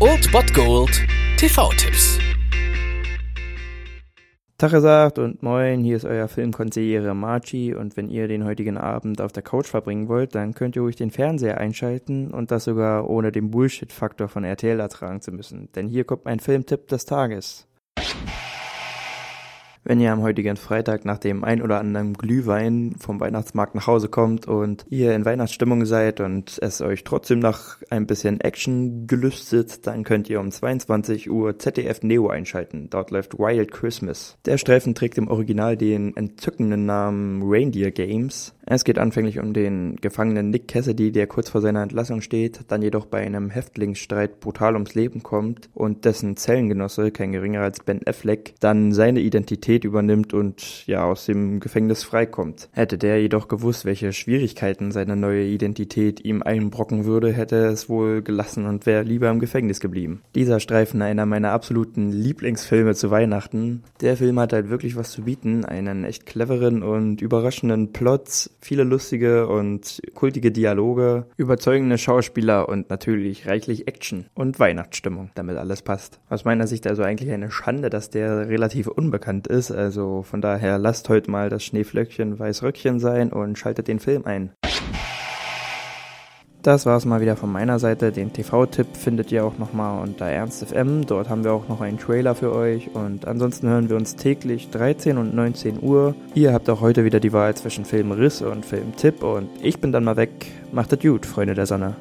Old Bot Gold TV-Tipps. Tag gesagt und moin, hier ist euer Filmkonsigliere Marchi und wenn ihr den heutigen Abend auf der Couch verbringen wollt, dann könnt ihr ruhig den Fernseher einschalten und das sogar ohne den Bullshit-Faktor von RTL ertragen zu müssen, denn hier kommt mein Filmtipp des Tages. Wenn ihr am heutigen Freitag nach dem ein oder anderen Glühwein vom Weihnachtsmarkt nach Hause kommt und ihr in Weihnachtsstimmung seid und es euch trotzdem nach ein bisschen Action gelüstet, dann könnt ihr um 22 Uhr ZDF Neo einschalten. Dort läuft Wild Christmas. Der Streifen trägt im Original den entzückenden Namen Reindeer Games. Es geht anfänglich um den Gefangenen Nick Cassidy, der kurz vor seiner Entlassung steht, dann jedoch bei einem Häftlingsstreit brutal ums Leben kommt und dessen Zellengenosse, kein geringer als Ben Affleck, dann seine Identität Identität übernimmt und ja aus dem Gefängnis freikommt. Hätte der jedoch gewusst, welche Schwierigkeiten seine neue Identität ihm einbrocken würde, hätte er es wohl gelassen und wäre lieber im Gefängnis geblieben. Dieser Streifen einer meiner absoluten Lieblingsfilme zu Weihnachten. Der Film hat halt wirklich was zu bieten, einen echt cleveren und überraschenden Plot, viele lustige und kultige Dialoge, überzeugende Schauspieler und natürlich reichlich Action und Weihnachtsstimmung, damit alles passt. Aus meiner Sicht also eigentlich eine Schande, dass der relativ unbekannt ist, ist. Also von daher lasst heute mal das Schneeflöckchen Weißröckchen sein und schaltet den Film ein. Das war's mal wieder von meiner Seite. Den TV-Tipp findet ihr auch nochmal unter Ernst FM. Dort haben wir auch noch einen Trailer für euch. Und ansonsten hören wir uns täglich 13 und 19 Uhr. Ihr habt auch heute wieder die Wahl zwischen Filmriss und Filmtipp. Und ich bin dann mal weg. Macht es gut, Freunde der Sonne.